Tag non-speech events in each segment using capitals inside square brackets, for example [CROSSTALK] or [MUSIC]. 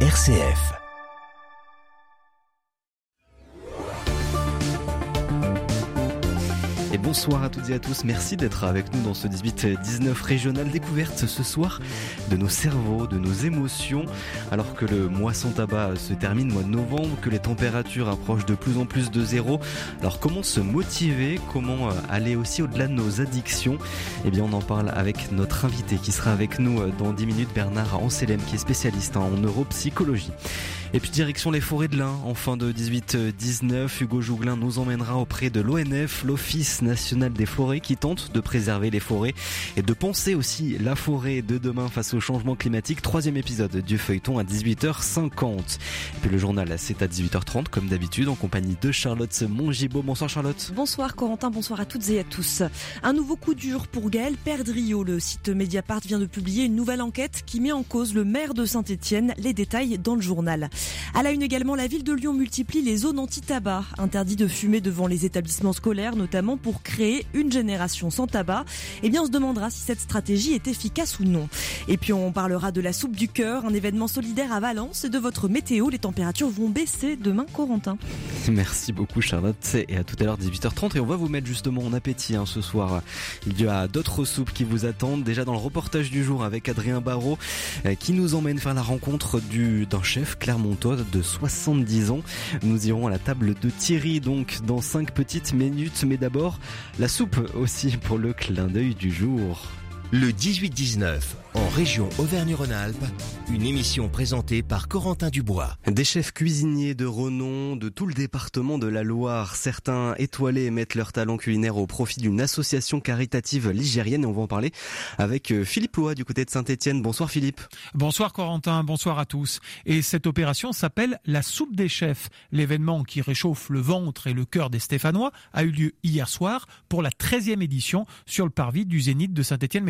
RCF. Bonsoir à toutes et à tous. Merci d'être avec nous dans ce 18-19 régional découverte ce soir de nos cerveaux, de nos émotions. Alors que le mois sans tabac se termine, mois de novembre, que les températures approchent de plus en plus de zéro. Alors comment se motiver? Comment euh, aller aussi au-delà de nos addictions? Eh bien on en parle avec notre invité qui sera avec nous euh, dans 10 minutes, Bernard Anselem, qui est spécialiste en neuropsychologie. Et puis direction les forêts de l'Ain, en fin de 18-19, Hugo Jouglin nous emmènera auprès de l'ONF, l'Office national des forêts, qui tente de préserver les forêts et de penser aussi la forêt de demain face au changement climatique. Troisième épisode du feuilleton à 18h50. Et puis le journal, c'est à 18h30, comme d'habitude, en compagnie de Charlotte Mongibaud. Bonsoir Charlotte. Bonsoir Corentin, bonsoir à toutes et à tous. Un nouveau coup dur pour Gaël Perdriau. Le site Mediapart vient de publier une nouvelle enquête qui met en cause le maire de Saint-Etienne. Les détails dans le journal. À la une également, la ville de Lyon multiplie les zones anti-tabac. Interdit de fumer devant les établissements scolaires, notamment pour créer une génération sans tabac. Eh bien, on se demandera si cette stratégie est efficace ou non. Et puis, on parlera de la soupe du cœur, un événement solidaire à Valence et de votre météo. Les températures vont baisser demain, Corentin. [LAUGHS] Merci beaucoup, Charlotte. Et à tout à l'heure, 18h30. Et on va vous mettre justement en appétit hein, ce soir. Il y a d'autres soupes qui vous attendent. Déjà dans le reportage du jour avec Adrien Barrault, euh, qui nous emmène faire la rencontre du, d'un chef, Clermont de 70 ans. Nous irons à la table de Thierry donc dans 5 petites minutes, mais d'abord la soupe aussi pour le clin d'œil du jour. Le 18-19, en région Auvergne-Rhône-Alpes, une émission présentée par Corentin Dubois. Des chefs cuisiniers de renom de tout le département de la Loire, certains étoilés mettent leur talent culinaire au profit d'une association caritative ligérienne et on va en parler avec euh, Philippe Loa du côté de Saint-Étienne. Bonsoir Philippe. Bonsoir Corentin, bonsoir à tous. Et cette opération s'appelle la soupe des chefs. L'événement qui réchauffe le ventre et le cœur des Stéphanois a eu lieu hier soir pour la 13e édition sur le parvis du Zénith de Saint-Étienne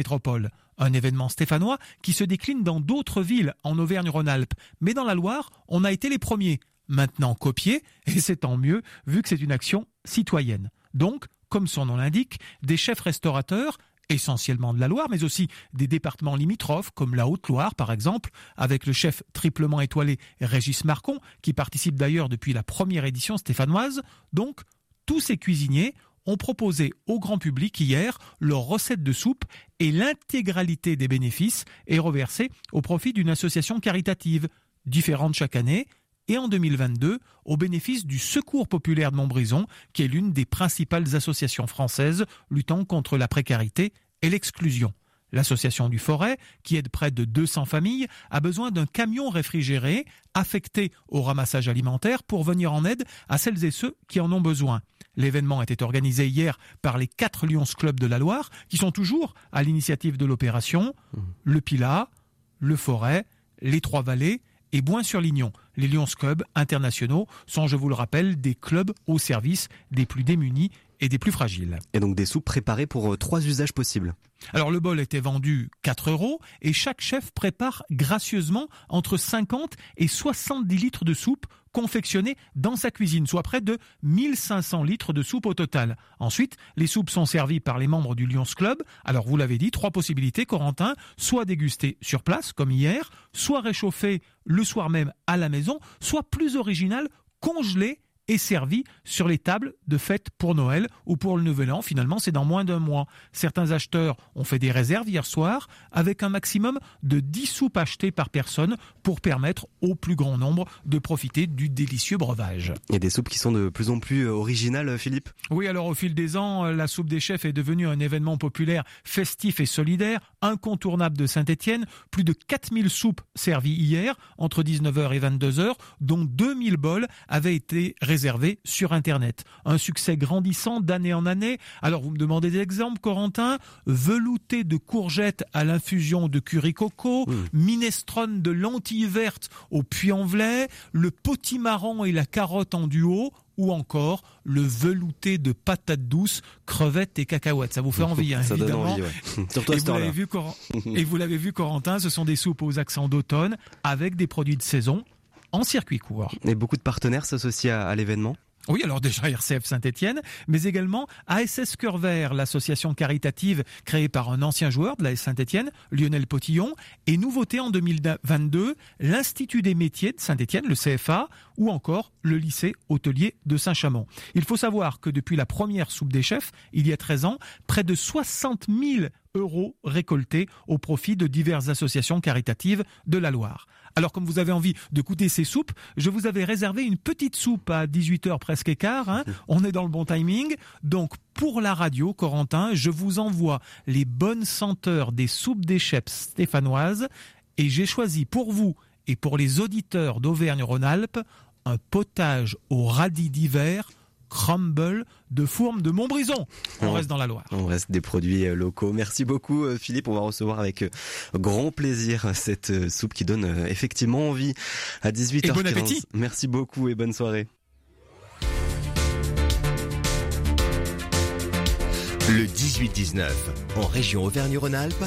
Un événement stéphanois qui se décline dans d'autres villes en Auvergne-Rhône-Alpes. Mais dans la Loire, on a été les premiers. Maintenant copiés, et c'est tant mieux, vu que c'est une action citoyenne. Donc, comme son nom l'indique, des chefs restaurateurs essentiellement de la Loire, mais aussi des départements limitrophes, comme la Haute-Loire par exemple, avec le chef triplement étoilé Régis Marcon, qui participe d'ailleurs depuis la première édition stéphanoise. Donc, tous ces cuisiniers ont proposé au grand public hier leur recette de soupe et l'intégralité des bénéfices est reversée au profit d'une association caritative, différente chaque année, et en 2022 au bénéfice du Secours populaire de Montbrison, qui est l'une des principales associations françaises luttant contre la précarité et l'exclusion. L'association du Forêt, qui aide près de 200 familles, a besoin d'un camion réfrigéré affecté au ramassage alimentaire pour venir en aide à celles et ceux qui en ont besoin. L'événement était organisé hier par les quatre Lions Club de la Loire, qui sont toujours à l'initiative de l'opération, mmh. le Pilat, le Forêt, les Trois-Vallées et Boin-sur-Lignon. Les Lions Club internationaux sont, je vous le rappelle, des clubs au service des plus démunis et des plus fragiles. Et donc des soupes préparées pour euh, trois usages possibles. Alors le bol était vendu 4 euros et chaque chef prépare gracieusement entre 50 et 70 litres de soupe confectionnée dans sa cuisine, soit près de 1500 litres de soupe au total. Ensuite, les soupes sont servies par les membres du Lions Club. Alors vous l'avez dit, trois possibilités, Corentin, soit dégustées sur place comme hier, soit réchauffées le soir même à la maison, soit plus original, congelées est servi sur les tables de fête pour Noël ou pour le Nouvel An. Finalement, c'est dans moins d'un mois. Certains acheteurs ont fait des réserves hier soir avec un maximum de 10 soupes achetées par personne pour permettre au plus grand nombre de profiter du délicieux breuvage. Il y a des soupes qui sont de plus en plus euh, originales, euh, Philippe? Oui, alors au fil des ans, euh, la soupe des chefs est devenue un événement populaire, festif et solidaire, incontournable de Saint-Étienne. Plus de 4000 soupes servies hier, entre 19h et 22h, dont 2000 bols avaient été réservés réservé sur Internet. Un succès grandissant d'année en année. Alors vous me demandez des exemples, Corentin? Velouté de courgettes à l'infusion de curry coco, minestrone de lentilles vertes au puy-en-velay, le potimarron et la carotte en duo, ou encore le velouté de patates douces, crevettes et cacahuètes. Ça vous fait envie, hein, [LAUGHS] Ça évidemment. Donne envie, ouais. Surtout et, vous l'avez vu, Cor... et vous l'avez vu, Corentin, ce sont des soupes aux accents d'automne avec des produits de saison en circuit court. Et beaucoup de partenaires s'associent à, à l'événement Oui, alors déjà RCF Saint-Etienne, mais également ASS Cœur Vert, l'association caritative créée par un ancien joueur de la Saint-Etienne, Lionel Potillon, et nouveauté en 2022, l'Institut des métiers de Saint-Etienne, le CFA, ou encore le lycée hôtelier de Saint-Chamond. Il faut savoir que depuis la première soupe des chefs, il y a 13 ans, près de 60 000 euros récoltés au profit de diverses associations caritatives de la Loire. Alors comme vous avez envie de goûter ces soupes, je vous avais réservé une petite soupe à 18h presque écart. Hein. [LAUGHS] On est dans le bon timing. Donc pour la radio, Corentin, je vous envoie les bonnes senteurs des soupes des chefs stéphanoises. Et j'ai choisi pour vous et pour les auditeurs d'Auvergne-Rhône-Alpes un potage au radis d'hiver crumble de fourme de Montbrison. On, reste dans la Loire. On reste des produits euh, locaux. Merci beaucoup euh, Philippe. On va recevoir avec euh, grand plaisir cette soupe qui donne effectivement envie à 18h15. Et bon appétit. Merci beaucoup et bonne soirée. Le 18-19 en région Auvergne-Rhône-Alpes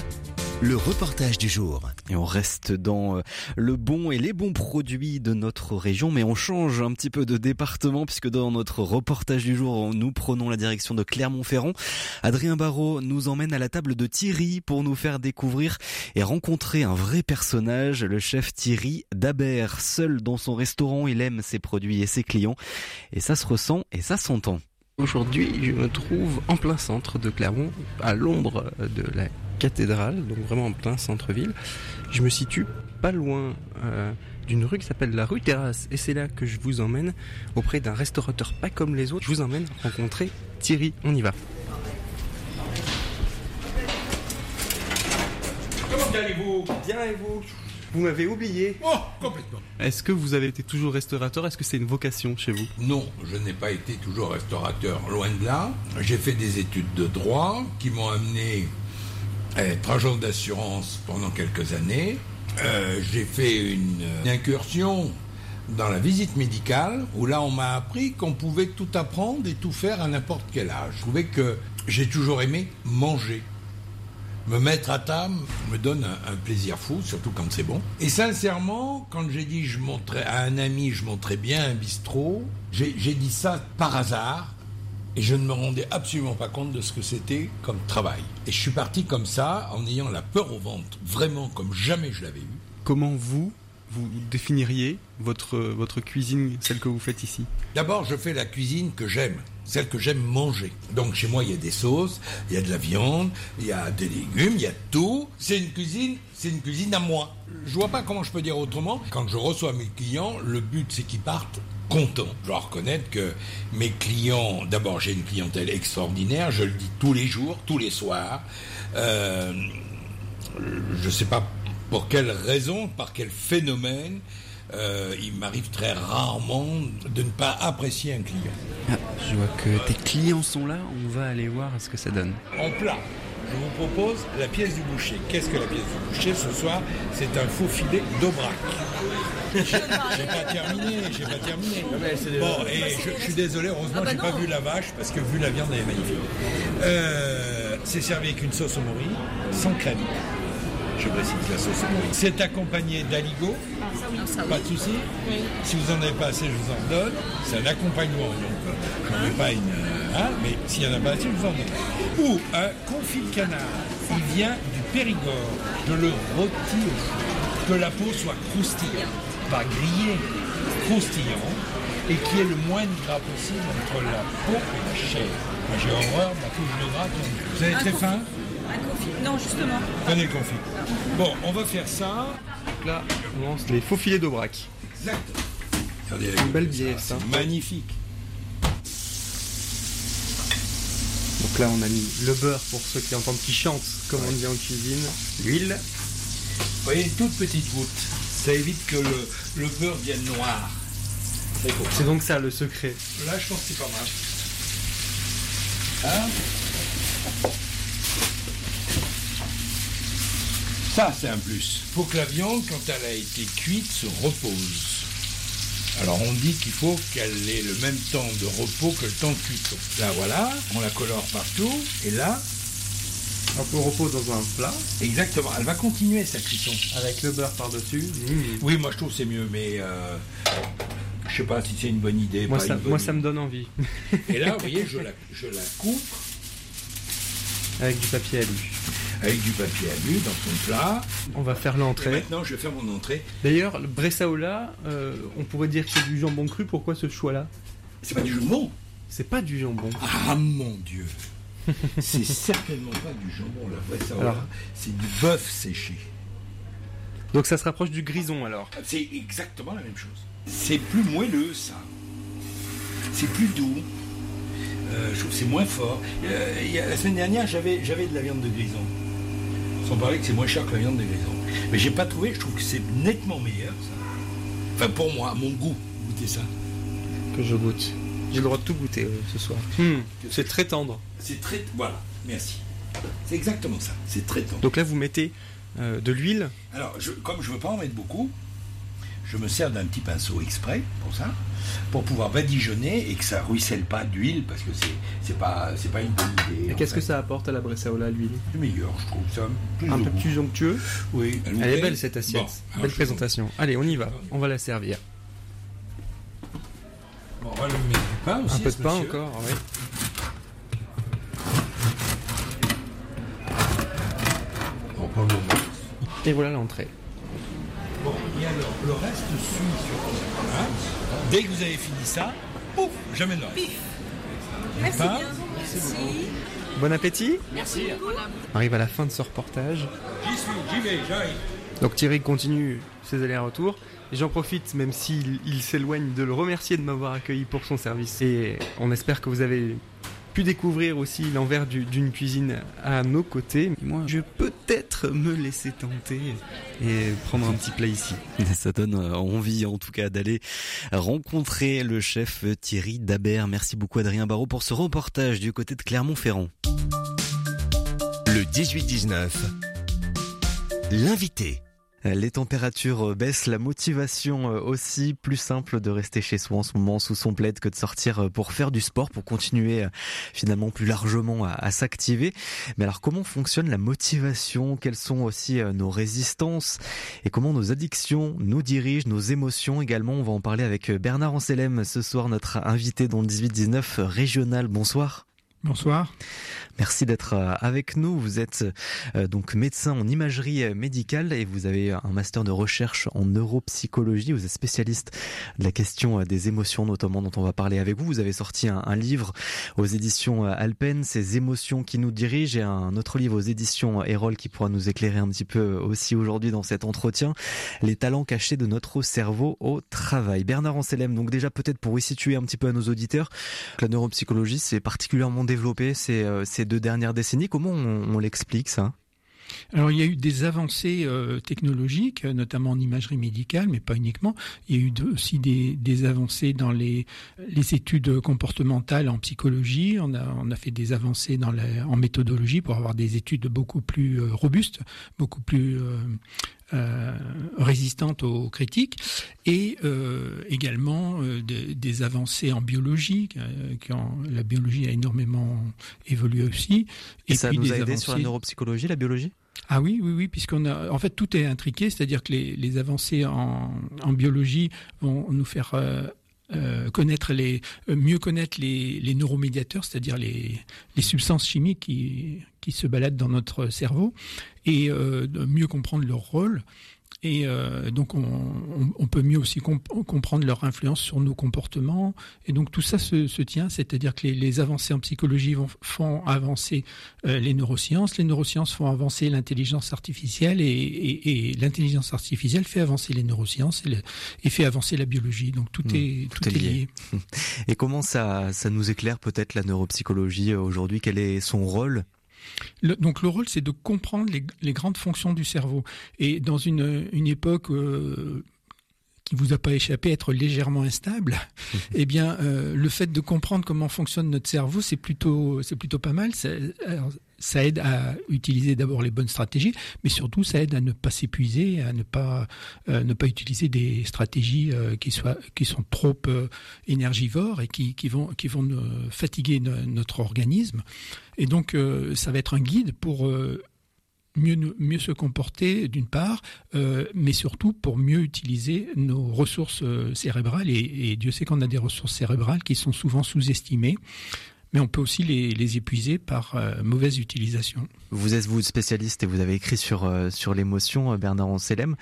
le reportage du jour. Et on reste dans euh, le bon et les bons produits de notre région, mais on change un petit peu de département puisque dans notre reportage du jour, nous prenons la direction de Clermont-Ferrand. Adrien Barrault nous emmène à la table de Thierry pour nous faire découvrir et rencontrer un vrai personnage, le chef Thierry Dabert. Seul dans son restaurant, il aime ses produits et ses clients. Et ça se ressent et ça s'entend. Aujourd'hui, je me trouve en plein centre de Clermont, à l'ombre de la cathédrale, donc vraiment en plein centre-ville. Je me situe pas loin euh, d'une rue qui s'appelle la rue Terrasse et c'est là que je vous emmène auprès d'un restaurateur pas comme les autres. Je vous emmène rencontrer Thierry. On y va. Comment allez-vous? Bien et vous? Vous m'avez oublié. Oh, complètement. Est-ce que vous avez été toujours restaurateur? Est-ce que c'est une vocation chez vous? Non, je n'ai pas été toujours restaurateur, loin de là. J'ai fait des études de droit qui m'ont amené être agent d'assurance pendant quelques années. Euh, j'ai fait une, incursion dans la visite médicale où là on m'a appris qu'on pouvait tout apprendre et tout faire à n'importe quel âge. Je trouvais que j'ai toujours aimé manger. Me mettre à table me donne un, un plaisir fou, surtout quand c'est bon. Et sincèrement, quand j'ai dit je montrais à un ami, je montrais bien un bistrot, j'ai dit ça par hasard et je ne me rendais absolument pas compte de ce que c'était comme travail. Et je suis parti comme ça, en ayant la peur au ventre, vraiment comme jamais je l'avais eu. Comment vous, vous définiriez votre, votre cuisine, celle que vous faites ici? D'abord, je fais la cuisine que j'aime, celle que j'aime manger. Donc chez moi, il y a des sauces, il y a de la viande, il y a des légumes, il y a tout. C'est une cuisine, c'est une cuisine à moi. Je vois pas comment je peux dire autrement. Quand je reçois mes clients, le but c'est qu'ils partent content. Je dois reconnaître que mes clients, d'abord j'ai une clientèle extraordinaire, je le dis tous les jours, tous les soirs. Euh, je ne sais pas pour quelle raison, par quel phénomène, euh, il m'arrive très rarement de ne pas apprécier un client. Ah, je vois que tes clients sont là, on va aller voir ce que ça donne. En plat, je vous propose la pièce du boucher. Qu'est-ce que la pièce du boucher? Ce soir C'est un faux filet d'Aubrac. J'ai pas terminé, j'ai pas terminé. Bon, et je, suis désolé, heureusement, j'ai pas vu la vache parce que vu la viande, elle est magnifique. Euh, c'est servi avec une sauce au mori, sans crème. Je précise la sauce au mori. C'est accompagné d'aligot. Pas de souci. Si vous en avez pas assez, je vous en donne. C'est un accompagnement, donc euh, j'en ai pas une. Euh, hein, mais s'il y en a pas assez, je vous en donne. Ou un confit de canard. Il vient du Périgord. Je le rôtis au four. Que la peau soit croustillante pas grillé, croustillant, et qui est le moins de gras possible entre la peau et la chair. Moi j'ai horreur de la couche de gras. Vous avez très faim Un confit. Non, justement. Prenez le confit. Bon, on va faire ça. Donc là, on lance les faux filets d'Aubrac. Regardez une belle bière, ça. Magnifique. Donc là, on a mis le beurre pour ceux qui entendent qui chantent, comme on dit en cuisine. L'huile. Vous voyez, une toute petite goutte. Ça évite que le, le beurre vienne noir. C'est donc ça le secret. Là, je pense que c'est pas mal. Hein Ça, c'est un plus. Faut que la viande, quand elle a été cuite, se repose. Alors on dit qu'il faut qu'elle ait le même temps de repos que le temps de cuisson. Là voilà, on la colore partout, et là, Un peu repos dans un plat, exactement, elle va continuer sa cuisson. avec le beurre par-dessus. Mmh. Oui, moi je trouve que c'est mieux, mais euh, Je sais pas si c'est une bonne idée. Moi, pas ça, une bonne moi ça me donne envie. Et là, vous voyez, [LAUGHS] je la, je la coupe Avec du papier alu. avec du papier alu dans son plat. On va faire Et l'entrée. maintenant, je vais faire mon entrée. D'ailleurs, le Bressaola, euh, on pourrait dire que c'est du jambon cru. Pourquoi ce choix-là? C'est pas du jambon? C'est pas du jambon. Ah mon Dieu [LAUGHS] C'est certainement pas du jambon, la vraie. Alors- C'est du bœuf séché. Donc ça se rapproche du grison alors. C'est exactement la même chose. C'est plus moelleux, ça. C'est plus doux. Euh, je trouve que c'est moins fort. Euh, il y a- la semaine dernière, j'avais, j'avais de la viande de grison. Sans parler que c'est moins cher que la viande de grison. Mais j'ai pas trouvé, je trouve que c'est nettement meilleur, ça. Enfin, pour moi, à mon goût, goûtez ça. Que je goûte. J'ai le droit de tout goûter euh, ce soir. Hmm, c'est très tendre. C'est très. Voilà, merci. C'est exactement ça. C'est très tendre. Donc là, vous mettez euh, de l'huile. Alors, je- comme je veux pas en mettre beaucoup, je me sers d'un petit pinceau exprès pour ça, pour pouvoir badigeonner et que ça ruisselle pas d'huile parce que c'est c'est pas c'est pas une bonne idée. Et qu'est-ce que ça apporte à la Bressaola, l'huile? C'est meilleur, je trouve ça. Plus Un peu plus onctueux. Oui. Elle est belle cette assiette. Bon, belle présentation. Allez, on y va. On va la servir. Bon, on va lui mettre du pain aussi. Un peu de pain monsieur. encore, oui. Le moment. Et voilà l'entrée. Bon, et alors, le reste suit sur. Hein Dès que vous avez fini ça, pouf, j'amène le reste. Merci Pas bien. Merci. Bon appétit. Merci. On arrive à la fin de ce reportage. J'y suis, j'y vais, j'arrive. Donc Thierry continue ses allers-retours. Et j'en profite, même s'il il s'éloigne, de le remercier de m'avoir accueilli pour son service. Et on espère que vous avez pu découvrir aussi l'envers du- d'une cuisine à nos côtés. Moi, je vais peut-être me laisser tenter et prendre un petit plat ici. [LAUGHS] Ça donne euh, envie en tout cas d'aller rencontrer le chef Thierry Dabert. Merci beaucoup Adrien Barraud pour ce reportage du côté de Clermont-Ferrand. Le 18-19. L'invité. Les températures baissent, la motivation euh, aussi, plus simple de rester chez soi en ce moment sous son plaid que de sortir euh, pour faire du sport, pour continuer euh, finalement plus largement à, s'activer. Mais alors comment fonctionne la motivation? Quelles sont aussi euh, nos résistances? Et comment nos addictions nous dirigent, nos émotions également? On va en parler avec euh, Bernard Anselem ce soir, notre invité dans le 18-19 régional. Bonsoir. Bonsoir. Merci d'être euh, avec nous. Vous êtes euh, donc médecin en imagerie euh, médicale et vous avez un master de recherche en neuropsychologie. Vous êtes spécialiste de la question des émotions notamment dont on va parler avec vous. Vous avez sorti un, livre aux éditions Alpen, Ces émotions qui nous dirigent et un autre livre aux éditions Erol qui pourra nous éclairer un petit peu aussi aujourd'hui dans cet entretien. Les talents cachés de notre cerveau au travail. Bernard Anselem, donc déjà peut-être pour situer un petit peu à nos auditeurs, la neuropsychologie c'est particulièrement développé ces, euh, ces deux dernières décennies? Comment on, l'explique ça? Alors il y a eu des avancées euh, technologiques, euh, notamment en imagerie médicale, mais pas uniquement. Il y a eu aussi des, des avancées dans les, les études comportementales en psychologie. On a, on a fait des avancées dans la, en méthodologie pour avoir des études beaucoup plus robustes, beaucoup plus euh, résistantes aux critiques, et euh, également euh, des, avancées en biologie. en- la biologie a énormément évolué aussi. Et, ça puis nous des a aidé sur la avancées- neuropsychologie, la biologie? Ah oui, oui, oui, puisqu'on a, en fait, tout est intriqué, c'est-à-dire que les, les avancées en, en biologie vont nous faire euh, euh, connaître les, euh, mieux connaître les, les neuromédiateurs, c'est-à-dire les, substances chimiques qui, se baladent dans notre cerveau, et euh, mieux comprendre leur rôle. Et euh, donc, on, on- on peut mieux aussi comp- comprendre leur influence sur nos comportements. Et donc, tout ça se, se tient, c'est-à-dire que les, les avancées en psychologie vont, font avancer euh, les neurosciences, les neurosciences font avancer l'intelligence artificielle, et, et- et l'intelligence artificielle fait avancer les neurosciences et, le- et fait avancer la biologie. Donc, tout, Mmh, est, tout tout est est lié. lié. [LAUGHS] Et comment ça, ça nous éclaire peut-être la neuropsychologie euh, aujourd'hui? Quel est son rôle Le- donc le rôle, c'est de comprendre les, les grandes fonctions du cerveau. Et dans une, une époque euh, qui vous a pas échappé, être légèrement instable, [LAUGHS] eh bien, euh, le fait de comprendre comment fonctionne notre cerveau, c'est plutôt, c'est plutôt pas mal. Ça, alors, ça aide à utiliser d'abord les bonnes stratégies, mais surtout ça aide à ne pas s'épuiser, à ne pas, euh, ne pas utiliser des stratégies euh, qui soient, qui sont trop euh, énergivores et qui, qui vont, qui vont fatiguer no- notre organisme. Et donc, ça va être un guide pour mieux, mieux se comporter d'une part, mais surtout pour mieux utiliser nos ressources cérébrales. Et, et Dieu sait qu'on a des ressources cérébrales qui sont souvent sous-estimées mais on peut aussi les, les épuiser par euh, mauvaise utilisation. Vous êtes vous spécialiste et vous avez écrit sur euh, sur l'émotion, euh, Bernard Anselem.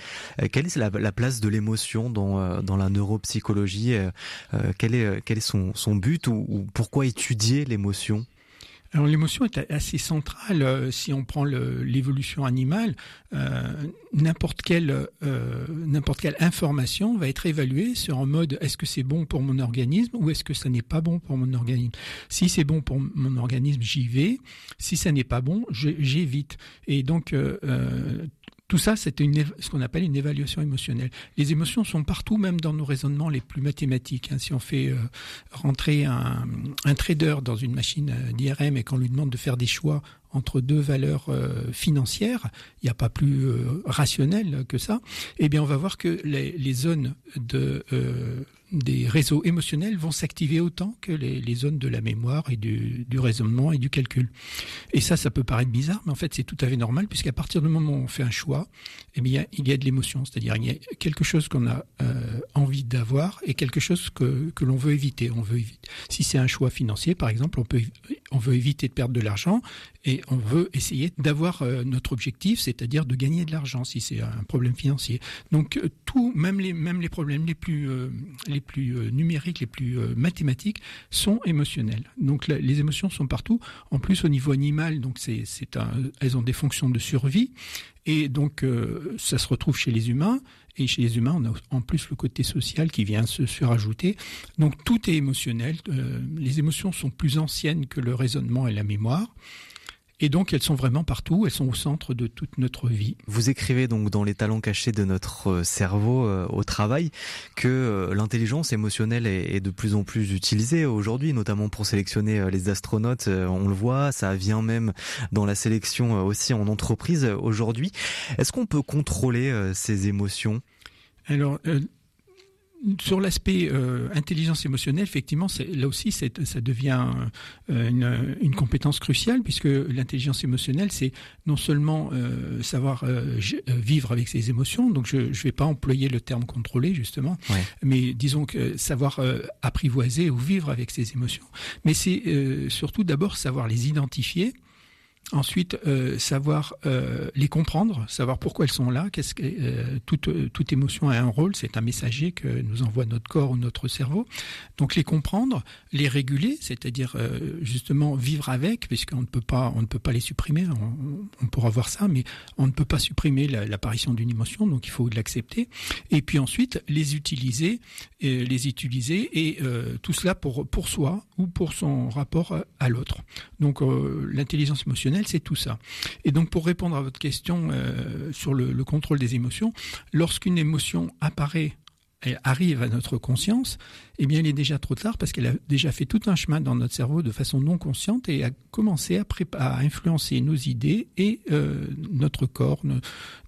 quelle est la, la place de l'émotion dans dans la neuropsychologie Quel est quel est son son but ou, ou pourquoi étudier l'émotion? Alors l'émotion est assez centrale. Euh, si on prend l'évolution animale, euh, n'importe quelle euh, n'importe quelle information va être évaluée sur un mode est-ce que c'est bon pour mon organisme ou est-ce que ça n'est pas bon pour mon organisme? Si c'est bon pour mon organisme, j'y vais. Si ça n'est pas bon, j'évite. Et donc tout ça, c'est ce qu'on appelle une évaluation émotionnelle. Les émotions sont partout, même dans nos raisonnements les plus mathématiques. Hein. Si on fait euh, rentrer un, trader dans une machine euh, d'IRM et qu'on lui demande de faire des choix entre deux valeurs euh, financières, il n'y a pas plus rationnel que ça, eh bien on va voir que les, zones de des réseaux émotionnels vont s'activer autant que les, zones de la mémoire et du, raisonnement et du calcul. Et ça, ça peut paraître bizarre, mais en fait, c'est tout à fait normal, puisqu'à partir du moment où on fait un choix, eh bien, il y a de l'émotion, c'est-à-dire il y a quelque chose qu'on a euh, envie d'avoir et quelque chose que, que l'on veut éviter. On veut éviter. Si c'est un choix financier, par exemple, on peut on veut éviter de perdre de l'argent et on veut essayer d'avoir euh, notre objectif, c'est-à-dire de gagner de l'argent si c'est un problème financier. Donc euh, tout, même les même les problèmes les plus euh, les plus numériques, les plus mathématiques sont émotionnels. Donc les émotions sont partout. En plus au niveau animal, donc c'est c'est elles ont des fonctions de survie et donc ça se retrouve chez les humains et chez les humains, on a en plus le côté social qui vient se surajouter. Donc tout est émotionnel. Les émotions sont plus anciennes que le raisonnement et la mémoire. Et donc elles sont vraiment partout, elles sont au centre de toute notre vie. Vous écrivez donc dans les talents cachés de notre euh, cerveau euh, au travail que euh, l'intelligence émotionnelle est, de plus en plus utilisée aujourd'hui, notamment pour sélectionner les astronautes. On le voit, ça vient même dans la sélection aussi en entreprise aujourd'hui. Est-ce qu'on peut contrôler ces émotions? Alors, sur l'aspect euh, intelligence émotionnelle, effectivement, là aussi, ça devient euh, une, une, compétence cruciale puisque l'intelligence émotionnelle, c'est non seulement euh, savoir vivre avec ses émotions, donc je ne vais pas employer le terme contrôler justement, ouais. mais disons que savoir apprivoiser ou vivre avec ses émotions, mais c'est surtout d'abord savoir les identifier Ensuite, euh, savoir euh, les comprendre, savoir pourquoi elles sont là. Qu'est-ce que euh, toute, toute émotion a un rôle, c'est un messager que nous envoie notre corps ou notre cerveau. Donc les comprendre, les réguler, c'est-à-dire justement vivre avec, puisqu'on ne peut pas, on ne peut pas les supprimer. On, pourra voir ça, mais on ne peut pas supprimer l'apparition d'une émotion, donc il faut l'accepter. Et puis ensuite les utiliser, les utiliser et tout cela pour pour soi ou pour son rapport à l'autre. Donc l'intelligence émotionnelle c'est tout ça. Et donc pour répondre à votre question euh, sur le, le, contrôle des émotions, lorsqu'une émotion apparaît et arrive à notre conscience, eh bien, il est déjà trop tard parce qu'elle a déjà fait tout un chemin dans notre cerveau de façon non consciente et a commencé à, influencer nos idées et euh, notre corps,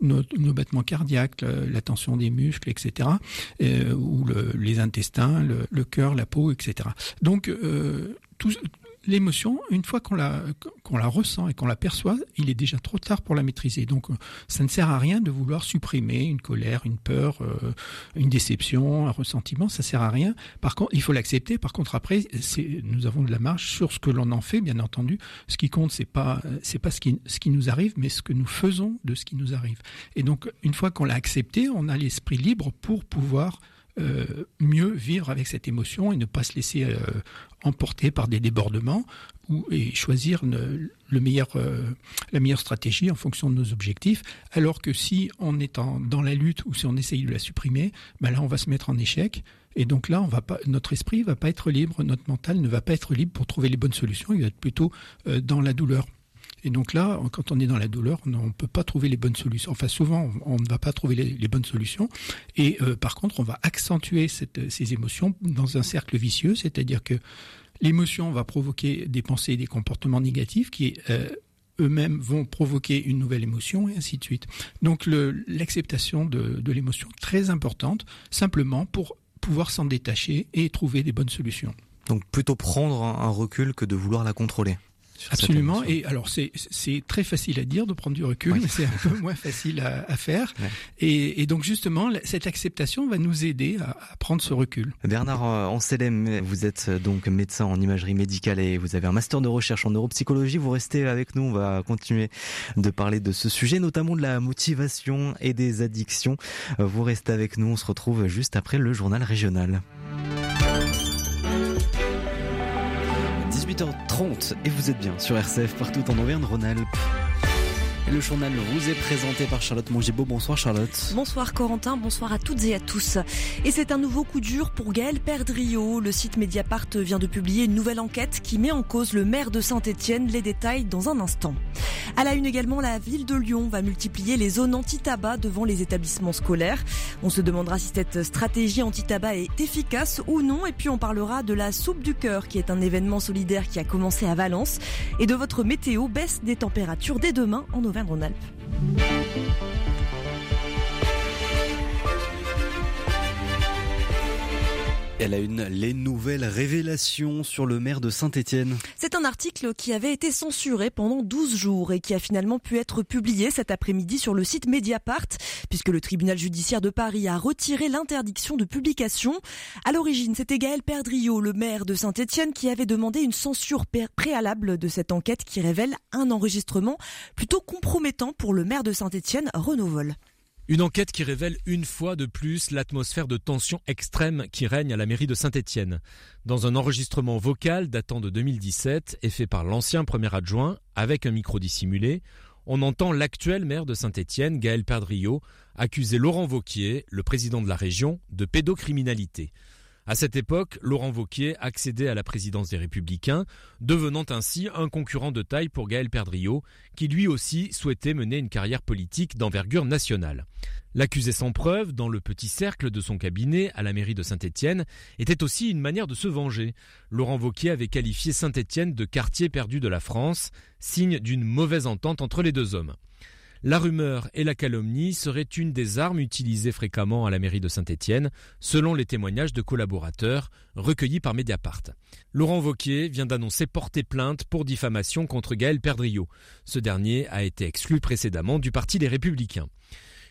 nos, battements cardiaques, la tension des muscles, etc., euh, ou le, les intestins, le, cœur, la peau, etc. Donc, tout, l'émotion, une fois qu'on la, ressent et qu'on la perçoit, il est déjà trop tard pour la maîtriser. Donc, ça ne sert à rien de vouloir supprimer une colère, une peur, euh, une déception, un ressentiment. Ça sert à rien. Par contre, il faut l'accepter. Par contre, après, nous avons de la marge sur ce que l'on en fait, bien entendu. Ce qui compte, c'est pas, pas ce qui, ce qui nous arrive, mais ce que nous faisons de ce qui nous arrive. Et donc, une fois qu'on l'a accepté, on a l'esprit libre pour pouvoir euh, mieux vivre avec cette émotion et ne pas se laisser euh, emporter par des débordements et choisir ne, euh, la meilleure stratégie en fonction de nos objectifs. Alors que si on est en, dans la lutte ou si on essaye de la supprimer, ben là on va se mettre en échec. Et donc là, notre esprit va pas être libre, notre mental ne va pas être libre pour trouver les bonnes solutions. Il va être plutôt dans la douleur. Et donc là, quand on est dans la douleur, on ne peut pas trouver les bonnes solutions. Enfin, souvent, on ne va pas trouver les, bonnes solutions. Et euh, par contre, on va accentuer ces émotions dans un cercle vicieux, c'est-à-dire que l'émotion va provoquer des pensées et des comportements négatifs qui euh, eux-mêmes vont provoquer une nouvelle émotion et ainsi de suite. Donc l'acceptation de, de l'émotion très importante, simplement pour pouvoir s'en détacher et trouver des bonnes solutions. Donc plutôt prendre un recul que de vouloir la contrôler. Absolument. Et alors c'est très facile à dire de prendre du recul, mais c'est un [LAUGHS] peu moins facile à, à faire. Et, et, donc justement, cette acceptation va nous aider à, à prendre ce recul. Bernard euh, Anselem, vous êtes euh, donc médecin en imagerie médicale et vous avez un master de recherche en neuropsychologie. Vous restez avec nous. On va continuer de parler de ce sujet, notamment de la motivation et des addictions. Euh, vous restez avec nous. On se retrouve juste après le journal régional. 18h30 et vous êtes bien sur RCF partout en Auvergne-Rhône-Alpes. Le journal vous est présenté par Charlotte Mongibaud. Bonsoir Charlotte. Bonsoir Corentin, bonsoir à toutes et à tous. Et c'est un nouveau coup dur pour Gaël Perdriau. Le site Mediapart vient de publier une nouvelle enquête qui met en cause le maire de Saint-Etienne. Les détails dans un instant. À la une également, la ville de Lyon va multiplier les zones anti-tabac devant les établissements scolaires. On se demandera si cette stratégie anti-tabac est efficace ou non. Et puis on parlera de la soupe du cœur qui est un événement solidaire qui a commencé à Valence et de votre météo baisse des températures dès demain en Auvergne. Auvergne-Rhône-Alpes. Elle a une les nouvelles révélations sur le maire de Saint-Étienne. C'est un article qui avait été censuré pendant 12 jours et qui a finalement pu être publié cet après-midi sur le site Mediapart puisque le tribunal judiciaire de Paris a retiré l'interdiction de publication. À l'origine, c'était Gaël Perdriau, le maire de Saint-Étienne, qui avait demandé une censure préalable de cette enquête qui révèle un enregistrement plutôt compromettant pour le maire de Saint-Étienne, Renaud Vol. Une enquête qui révèle une fois de plus l'atmosphère de tension extrême qui règne à la mairie de Saint-Étienne. Dans un enregistrement vocal datant de 2017 et fait par l'ancien premier adjoint avec un micro dissimulé, on entend l'actuel maire de Saint-Étienne, Gaël Perdriau, accuser Laurent Vauquier, le président de la région, de pédocriminalité. À cette époque, Laurent Vauquier accédait à la présidence des Républicains, devenant ainsi un concurrent de taille pour Gaël Perdriau, qui lui aussi souhaitait mener une carrière politique d'envergure nationale. L'accusé sans preuve, dans le petit cercle de son cabinet à la mairie de Saint-Étienne, était aussi une manière de se venger. Laurent Vauquier avait qualifié Saint-Étienne de quartier perdu de la France, signe d'une mauvaise entente entre les deux hommes. La rumeur et la calomnie seraient une des armes utilisées fréquemment à la mairie de Saint-Étienne, selon les témoignages de collaborateurs recueillis par Mediapart. Laurent Vauquier vient d'annoncer porter plainte pour diffamation contre Gaël Perdriau. Ce dernier a été exclu précédemment du Parti des Républicains.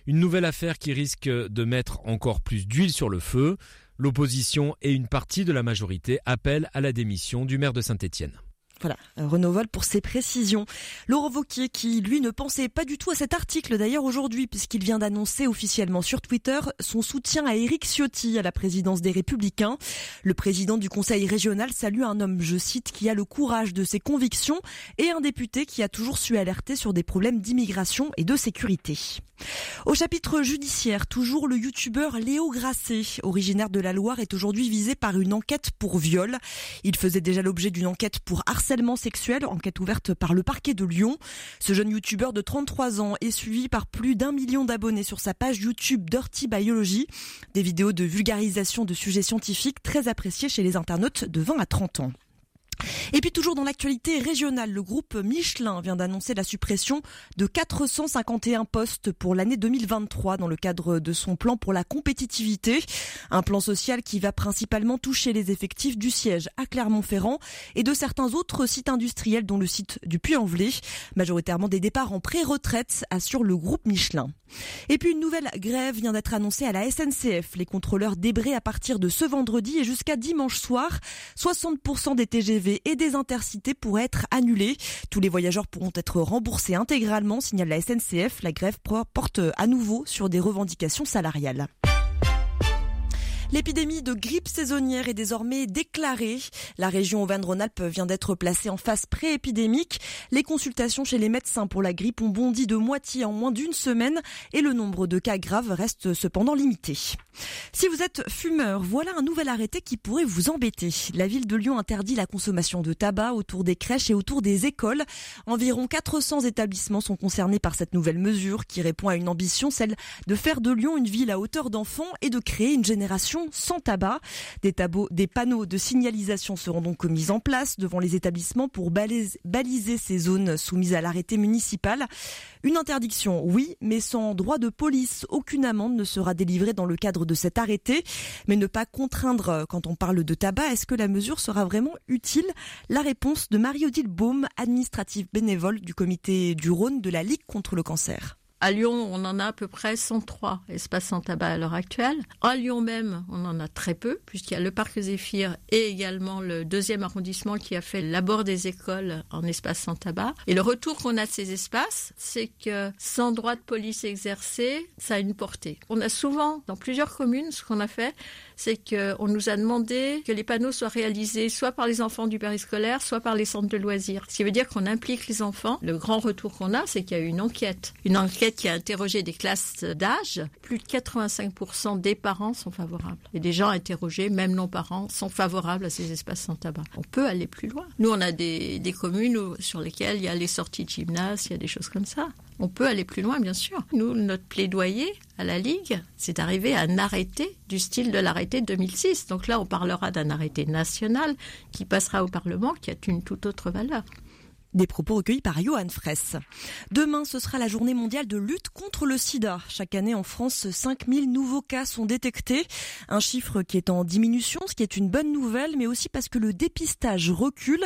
Une nouvelle affaire qui risque de mettre encore plus d'huile sur le feu. L'opposition et une partie de la majorité appellent à la démission du maire de Saint-Étienne. Voilà, Renaud Vol pour ses précisions. Laurent Vauquier qui, lui, ne pensait pas du tout à cet article d'ailleurs aujourd'hui puisqu'il vient d'annoncer officiellement sur Twitter son soutien à Éric Ciotti à la présidence des Républicains. Le président du Conseil régional salue un homme, je cite, qui a le courage de ses convictions et un député qui a toujours su alerter sur des problèmes d'immigration et de sécurité. Au chapitre judiciaire, toujours le youtubeur Léo Grasset, originaire de la Loire, est aujourd'hui visé par une enquête pour viol. Il faisait déjà l'objet d'une enquête pour harcèlement sexuel, enquête ouverte par le parquet de Lyon. Ce jeune youtubeur de 33 ans est suivi par plus d'un million d'abonnés sur sa page YouTube Dirty Biology, des vidéos de vulgarisation de sujets scientifiques très appréciées chez les internautes de 20 à 30 ans. Et puis toujours dans l'actualité régionale, le groupe Michelin vient d'annoncer la suppression de 451 postes pour l'année 2023 dans le cadre de son plan pour la compétitivité. Un plan social qui va principalement toucher les effectifs du siège à Clermont-Ferrand et de certains autres sites industriels dont le site du Puy-en-Velay. Majoritairement des départs en pré-retraite assure le groupe Michelin. Et puis une nouvelle grève vient d'être annoncée à la SNCF. Les contrôleurs débrés à partir de ce vendredi et jusqu'à dimanche soir. 60% des TGV et des intercités pourraient être annulés. Tous les voyageurs pourront être remboursés intégralement, signale la SNCF. La grève porte à nouveau sur des revendications salariales. L'épidémie de grippe saisonnière est désormais déclarée. La région Auvergne-Rhône-Alpes vient d'être placée en phase pré-épidémique. Les consultations chez les médecins pour la grippe ont bondi de moitié en moins d'une semaine et le nombre de cas graves reste cependant limité. Si vous êtes fumeur, voilà un nouvel arrêté qui pourrait vous embêter. La ville de Lyon interdit la consommation de tabac autour des crèches et autour des écoles. Environ 400 établissements sont concernés par cette nouvelle mesure qui répond à une ambition, celle de faire de Lyon une ville à hauteur d'enfants et de créer une génération sans tabac. Des, des panneaux de signalisation seront donc mis en place devant les établissements pour baliser ces zones soumises à l'arrêté municipal. Une interdiction, oui, mais sans droit de police. Aucune amende ne sera délivrée dans le cadre de cet arrêté. Mais ne pas contraindre quand on parle de tabac, est-ce que la mesure sera vraiment utile? La réponse de Marie-Odile Baume, administrative bénévole du comité du Rhône de la Ligue contre le cancer. À Lyon, on en a à peu près 103 espaces sans tabac à l'heure actuelle. À Lyon même, on en a très peu, puisqu'il y a le parc Zéphyr et également le deuxième arrondissement qui a fait l'abord des écoles en espace sans tabac. Et le retour qu'on a de ces espaces, c'est que sans droit de police exercé, ça a une portée. On a souvent, dans plusieurs communes, ce qu'on a fait, c'est qu'on nous a demandé que les panneaux soient réalisés soit par les enfants du périscolaire, soit par les centres de loisirs. Ce qui veut dire qu'on implique les enfants. Le grand retour qu'on a, c'est qu'il y a eu une enquête. Une enquête qui a interrogé des classes d'âge. Plus de 85% des parents sont favorables. Et des gens interrogés, même non-parents, sont favorables à ces espaces sans tabac. On peut aller plus loin. Nous, on a des, communes sur lesquelles il y a les sorties de gymnase, il y a des choses comme ça. On peut aller plus loin, bien sûr. Nous, notre plaidoyer à la Ligue, c'est d'arriver à un arrêté du style de l'arrêté de 2006. Donc là, on parlera d'un arrêté national qui passera au Parlement, qui a une toute autre valeur. Des propos recueillis par Johan Fraisse. Demain, ce sera la journée mondiale de lutte contre le sida. Chaque année en France, 5000 nouveaux cas sont détectés. Un chiffre qui est en diminution, ce qui est une bonne nouvelle, mais aussi parce que le dépistage recule.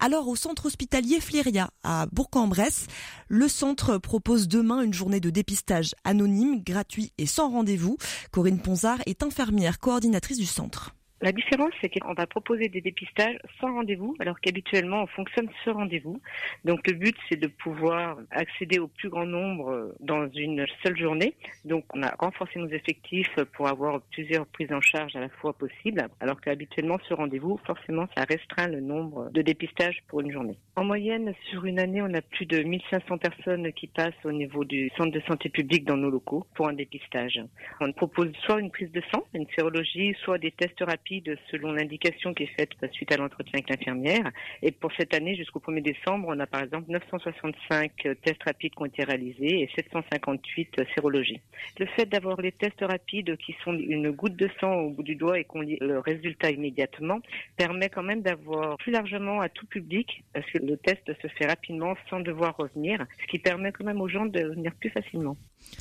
Alors, au centre hospitalier Fléria, à Bourg-en-Bresse, le centre propose demain une journée de dépistage anonyme, gratuit et sans rendez-vous. Corinne Ponzard est infirmière coordinatrice du centre. La différence, c'est qu'on va proposer des dépistages sans rendez-vous, alors qu'habituellement, on fonctionne ce rendez-vous. Donc, le but, c'est de pouvoir accéder au plus grand nombre dans une seule journée. Donc, on a renforcé nos effectifs pour avoir plusieurs prises en charge à la fois possibles, alors qu'habituellement, ce rendez-vous, forcément, ça restreint le nombre de dépistages pour une journée. En moyenne, sur une année, on a plus de 1500 personnes qui passent au niveau du centre de santé publique dans nos locaux pour un dépistage. On propose soit une prise de sang, une sérologie, soit des tests rapides selon l'indication qui est faite suite à l'entretien avec l'infirmière. Et pour cette année, jusqu'au 1er décembre, on a par exemple 965 tests rapides qui ont été réalisés et 758 sérologies. Le fait d'avoir les tests rapides qui sont une goutte de sang au bout du doigt et qu'on lit le résultat immédiatement permet quand même d'avoir plus largement à tout public parce que le test se fait rapidement sans devoir revenir, ce qui permet quand même aux gens de venir plus facilement.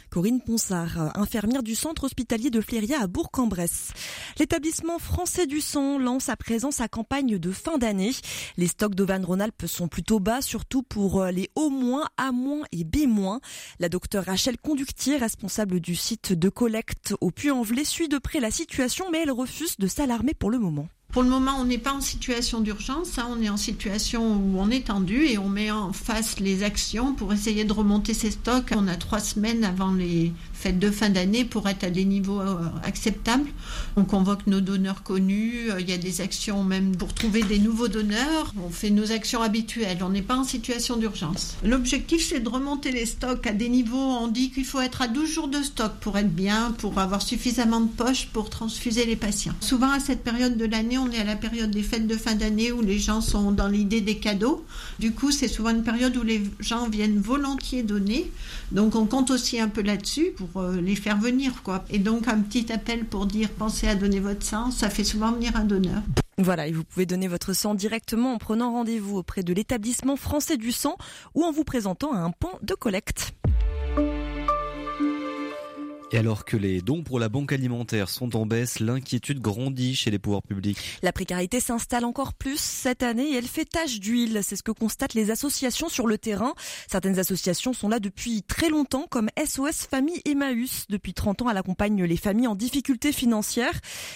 Corinne Ponsard, infirmière du centre hospitalier de Fléria à Bourg-en-Bresse. L'établissement français du sang lance à présent sa campagne de fin d'année. Les stocks d'Auvergne-Rhône-Alpes sont plutôt bas, surtout pour euh, les O-, A- et B-. La docteure Rachel Conductier, responsable du site de collecte au Puy-en-Velay, suit de près la situation, mais elle refuse de s'alarmer pour le moment. Pour le moment, on n'est pas en situation d'urgence, hein. on est en situation où on est tendu et on met en face les actions pour essayer de remonter ses stocks. On a trois semaines avant les fêtes de fin d'année pour être à des niveaux euh, acceptables. On convoque nos donneurs connus, euh, il y a des actions même pour trouver des nouveaux donneurs. On fait nos actions habituelles, on n'est pas en situation d'urgence. L'objectif, c'est de remonter les stocks à des niveaux, on dit qu'il faut être à 12 jours de stock pour être bien, pour avoir suffisamment de poches pour transfuser les patients. Souvent, à cette période de l'année, on est à la période des fêtes de fin d'année où les gens sont dans l'idée des cadeaux. Du coup, c'est souvent une période où les gens viennent volontiers donner. Donc, on compte aussi un peu là-dessus pour les faire venir, quoi. Et donc, un petit appel pour dire pensez à donner votre sang, ça fait souvent venir un donneur. Voilà, et vous pouvez donner votre sang directement en prenant rendez-vous auprès de l'établissement français du sang ou en vous présentant à un point de collecte. Et alors que les dons pour la banque alimentaire sont en baisse, l'inquiétude grandit chez les pouvoirs publics. La précarité s'installe encore plus cette année et elle fait tache d'huile. C'est ce que constatent les associations sur le terrain. Certaines associations sont là depuis très longtemps, comme SOS Famille Emmaüs. Depuis 30 ans, elle accompagne les familles en difficulté financière.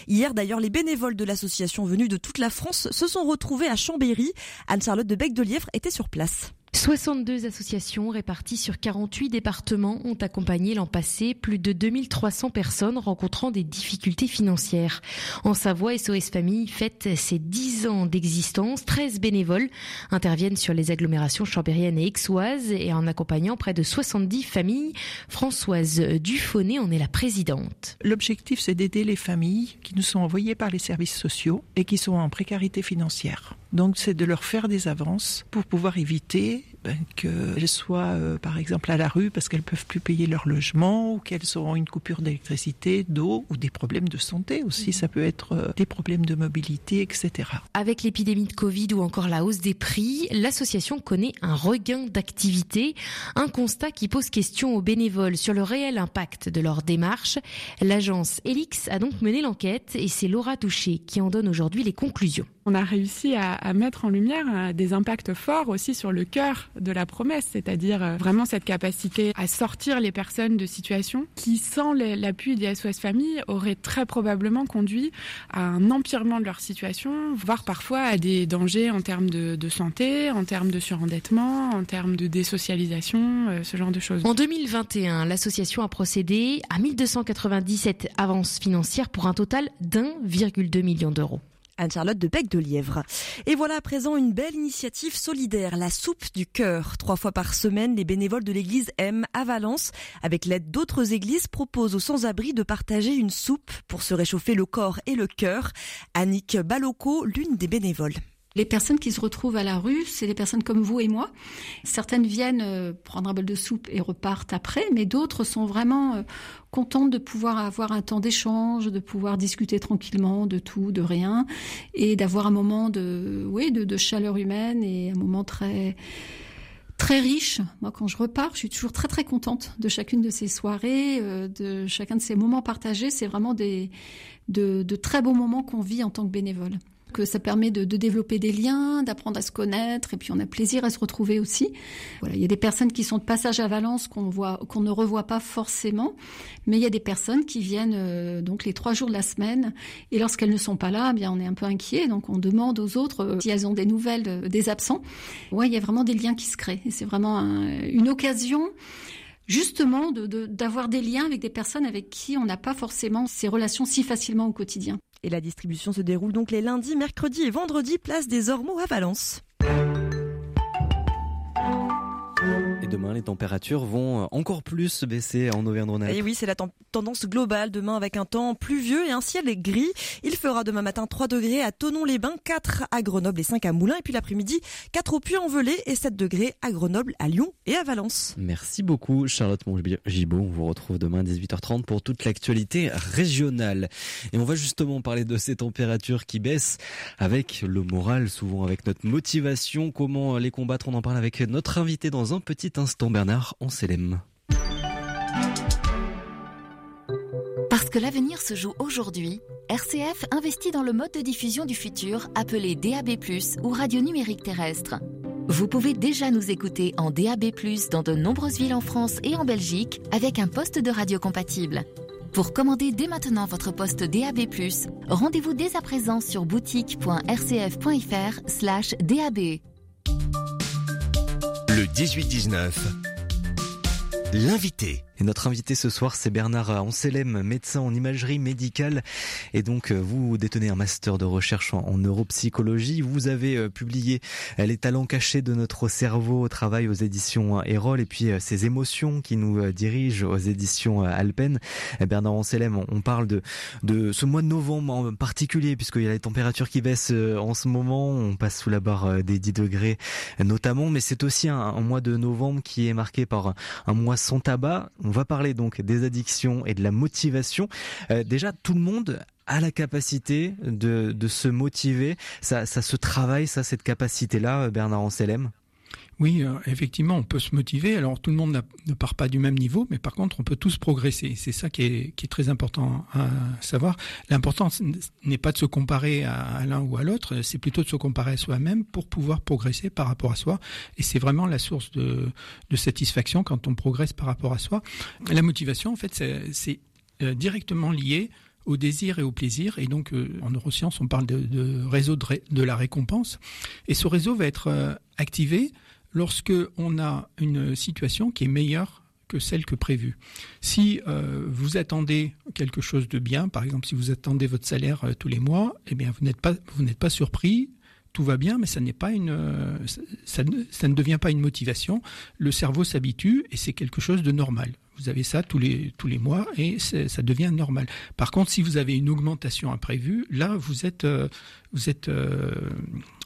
Hier, d'ailleurs, les bénévoles de l'association venus de toute la France se sont retrouvés à Chambéry. Anne-Charlotte de Bec-de-Lièvre était sur place. 62 associations réparties sur 48 départements ont accompagné l'an passé plus de 2300 personnes rencontrant des difficultés financières. En Savoie, SOS Famille fête ses 10 ans d'existence. 13 bénévoles interviennent sur les agglomérations chambériennes et aixoises et en accompagnant près de 70 familles. Françoise Dufonnet en est la présidente. L'objectif, c'est d'aider les familles qui nous sont envoyées par les services sociaux et qui sont en précarité financière. Donc c'est de leur faire des avances pour pouvoir éviter ben, qu'elles soient euh, par exemple à la rue parce qu'elles peuvent plus payer leur logement ou qu'elles auront une coupure d'électricité, d'eau ou des problèmes de santé aussi. Ça peut être euh, des problèmes de mobilité, etc. Avec l'épidémie de Covid ou encore la hausse des prix, l'association connaît un regain d'activité, un constat qui pose question aux bénévoles sur le réel impact de leur démarche. L'agence Elix a donc mené l'enquête et c'est Laura Touché qui en donne aujourd'hui les conclusions. On a réussi à, à, mettre en lumière euh, des impacts forts aussi sur le cœur de la promesse, c'est-à-dire euh, vraiment cette capacité à sortir les personnes de situations qui, sans l'appui des SOS Familles, auraient très probablement conduit à un empirement de leur situation, voire parfois à des dangers en termes de, de santé, en termes de surendettement, en termes de désocialisation, euh, ce genre de choses. En 2021, l'association a procédé à 1297 avances financières pour un total d'1,2 million d'euros. Anne-Charlotte de Bec de Lièvre. Et voilà à présent une belle initiative solidaire, la soupe du cœur. Trois fois par semaine, les bénévoles de l'église M à Valence, avec l'aide d'autres églises, proposent aux sans-abri de partager une soupe pour se réchauffer le corps et le cœur. Annick Baloco, l'une des bénévoles. Les personnes qui se retrouvent à la rue, c'est des personnes comme vous et moi. Certaines viennent euh, prendre un bol de soupe et repartent après, mais d'autres sont vraiment euh, contentes de pouvoir avoir un temps d'échange, de pouvoir discuter tranquillement de tout, de rien, et d'avoir un moment de, oui, de, chaleur humaine et un moment très très riche. Moi, quand je repars, je suis toujours très très contente de chacune de ces soirées, euh, de chacun de ces moments partagés. C'est vraiment des de, de très beaux moments qu'on vit en tant que bénévole que ça permet de, de développer des liens, d'apprendre à se connaître, et puis on a plaisir à se retrouver aussi. Voilà, il y a des personnes qui sont de passage à Valence qu'on voit, qu'on ne revoit pas forcément, mais il y a des personnes qui viennent euh, donc les trois jours de la semaine, et lorsqu'elles ne sont pas là, eh bien on est un peu inquiet, donc on demande aux autres euh, si elles ont des nouvelles euh, des absents. Ouais, il y a vraiment des liens qui se créent, et c'est vraiment un, une occasion justement d'avoir de, des liens avec des personnes avec qui on n'a pas forcément ces relations si facilement au quotidien. Et la distribution se déroule donc les lundis, mercredis et vendredis, place des Ormeaux à Valence. Et demain, les températures vont encore plus baisser en Auvergne-Rhône-Alpes. Et oui, c'est la tendance globale. Demain, avec un temps pluvieux et un ciel gris. Il fera demain matin 3 degrés à Tonon-les-Bains, 4 à Grenoble et 5 à Moulins. Et puis l'après-midi, 4 au Puy-en-Velay et 7 degrés à Grenoble, à Lyon et à Valence. Merci beaucoup, Charlotte Mongibaud. On vous retrouve demain à 18h30 pour toute l'actualité régionale. Et on va justement parler de ces températures qui baissent avec le moral, souvent avec notre motivation. Comment les combattre? On en parle avec notre invité dans un petit instant, Bernard. Parce que l'avenir se joue aujourd'hui, RCF investit dans le mode de diffusion du futur appelé DAB+, ou radio numérique terrestre. Vous pouvez déjà nous écouter en DAB+, dans de nombreuses villes en France et en Belgique, avec un poste de radio compatible. Pour commander dès maintenant votre poste DAB+, rendez-vous dès à présent sur boutique.rcf.fr slash DAB. Le 18-19, l'invité. Et notre invité ce soir, c'est Bernard Anselem, médecin en imagerie médicale. Et donc, vous détenez un master de recherche en, neuropsychologie. Vous avez publié Les talents cachés de notre cerveau au travail aux éditions Erol et puis ces émotions qui nous dirigent aux éditions Alpen. Bernard Anselem, on parle de, ce mois de novembre en particulier puisqu'il y a les températures qui baissent en ce moment. On passe sous la barre des 10 degrés notamment. Mais c'est aussi un mois de novembre qui est marqué par un mois sans tabac. On va parler donc des addictions et de la motivation. Euh, déjà, tout le monde a la capacité de, se motiver. Ça, se travaille, ça, cette capacité-là, Bernard Anselem oui, euh, effectivement, on peut se motiver. Alors tout le monde ne part pas du même niveau, mais par contre, on peut tous progresser. C'est ça qui est, très important à savoir. L'important n'est pas de se comparer à, l'un ou à l'autre, c'est plutôt de se comparer à soi-même pour pouvoir progresser par rapport à soi. Et c'est vraiment la source de, satisfaction quand on progresse par rapport à soi. La motivation, en fait, c'est euh, directement lié au désir et au plaisir. Et donc, euh, en neurosciences, on parle de, réseau de, la récompense. Et ce réseau va être activé lorsque on a une situation qui est meilleure que celle que prévue. Si euh, vous attendez quelque chose de bien, par exemple si vous attendez votre salaire euh, tous les mois, eh bien vous n'êtes pas vous n'êtes pas surpris, tout va bien, mais ça n'est pas une euh, ne, ça ne devient pas une motivation. Le cerveau s'habitue et c'est quelque chose de normal. Vous avez ça tous les tous les mois et ça devient normal. Par contre, si vous avez une augmentation imprévue, là vous êtes vous êtes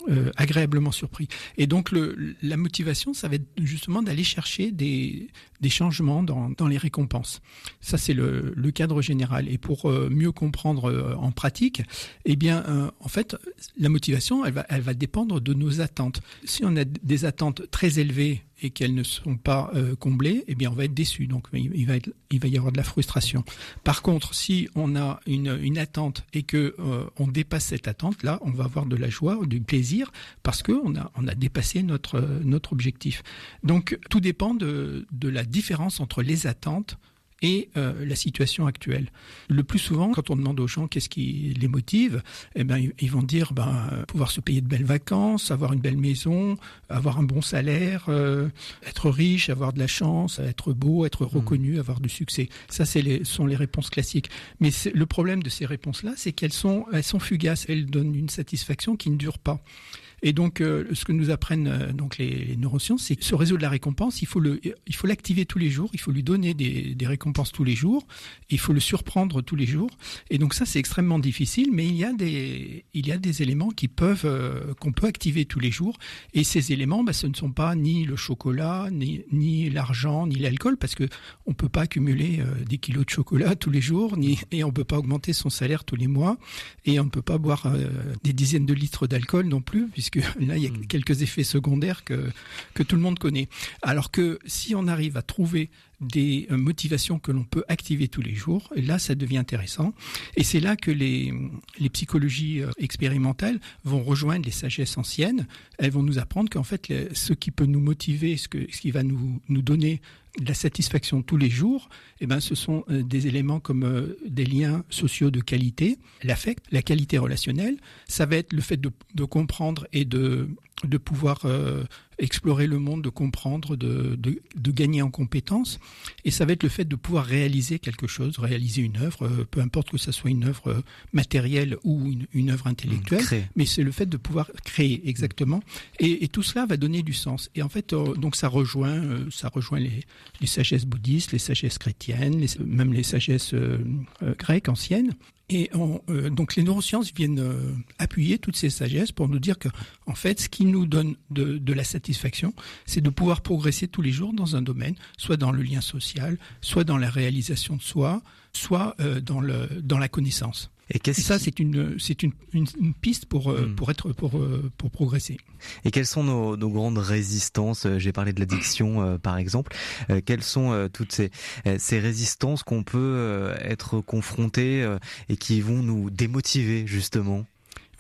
euh, agréablement surpris. Et donc le, la motivation, ça va être justement d'aller chercher des, des changements dans, dans les récompenses. Ça, c'est le, le, cadre général. Et pour euh, mieux comprendre euh, en pratique, eh bien, en fait, la motivation, elle va, elle va dépendre de nos attentes. Si on a des attentes très élevées et qu'elles ne sont pas euh, comblées, eh bien on va être déçu. Donc il va, il va y avoir de la frustration. Par contre, si on a une, une attente et que euh, on dépasse cette attente, là, on va avoir de la joie, du plaisir, parce que on a, on a dépassé notre, notre objectif. Donc tout dépend de, de la différence entre les attentes et euh, la situation actuelle. Le plus souvent, quand on demande aux gens qu'est-ce qui les motive, eh ben, ils vont dire ben, pouvoir se payer de belles vacances, avoir une belle maison, avoir un bon salaire, euh, être riche, avoir de la chance, être beau, être hmm. reconnu, avoir du succès. Ça, c'est les, sont les réponses classiques. Mais le problème de ces réponses-là, c'est qu'elles sont, elles sont fugaces. Elles donnent une satisfaction qui ne dure pas. Et donc, euh, ce que nous apprennent euh, donc les, neurosciences, c'est que ce réseau de la récompense, il faut le, il faut l'activer tous les jours, il faut lui donner des, des récompenses tous les jours, il faut le surprendre tous les jours. Et donc ça, c'est extrêmement difficile, mais il y a des, il y a des éléments qui peuvent, euh, qu'on peut activer tous les jours. Et ces éléments, bah, ce ne sont pas ni le chocolat, ni, ni l'argent, ni l'alcool, parce que on peut pas accumuler des kilos de chocolat [LAUGHS] tous les jours, ni et on peut pas augmenter son salaire tous les mois, et on ne peut pas boire des dizaines de litres d'alcool non plus, puisque que [LAUGHS] là, il y a hmm. quelques effets secondaires que, que tout le monde connaît. Alors que si on arrive à trouver des euh, motivations que l'on peut activer tous les jours. Et là, ça devient intéressant. Et c'est là que les, les psychologies euh, expérimentales vont rejoindre les sagesses anciennes. Elles vont nous apprendre qu'en fait, ce qui peut nous motiver, ce, que, ce qui va nous, nous donner la satisfaction tous les jours, eh ben, ce sont euh, des éléments comme des liens sociaux de qualité, l'affect, la qualité relationnelle. Ça va être le fait de, comprendre et de, de pouvoir explorer le monde, de comprendre, de, de, gagner en compétences. Et ça va être le fait de pouvoir réaliser quelque chose, réaliser une œuvre, euh, peu importe que ce soit une œuvre euh, matérielle ou une, une œuvre intellectuelle, mais c'est le fait de pouvoir créer exactement. Et, tout cela va donner du sens. Et en fait, euh, donc ça rejoint, ça rejoint les, les sagesses bouddhistes, les sagesses chrétiennes, même les sagesses grecques anciennes. Et euh, donc les neurosciences viennent euh, appuyer toutes ces sagesses pour nous dire que, en fait, ce qui nous donne de, la satisfaction, c'est de pouvoir progresser tous les jours dans un domaine, soit dans le lien social, soit dans la réalisation de soi, soit euh, dans la connaissance. Et, ça, c'est une, c'est une, une, piste pour, euh, hmm. pour être, pour, euh, pour progresser. Et quelles sont nos, nos grandes résistances euh, J'ai parlé de l'addiction, par exemple. quelles sont toutes ces, ces résistances qu'on peut être confrontés et qui vont nous démotiver, justement?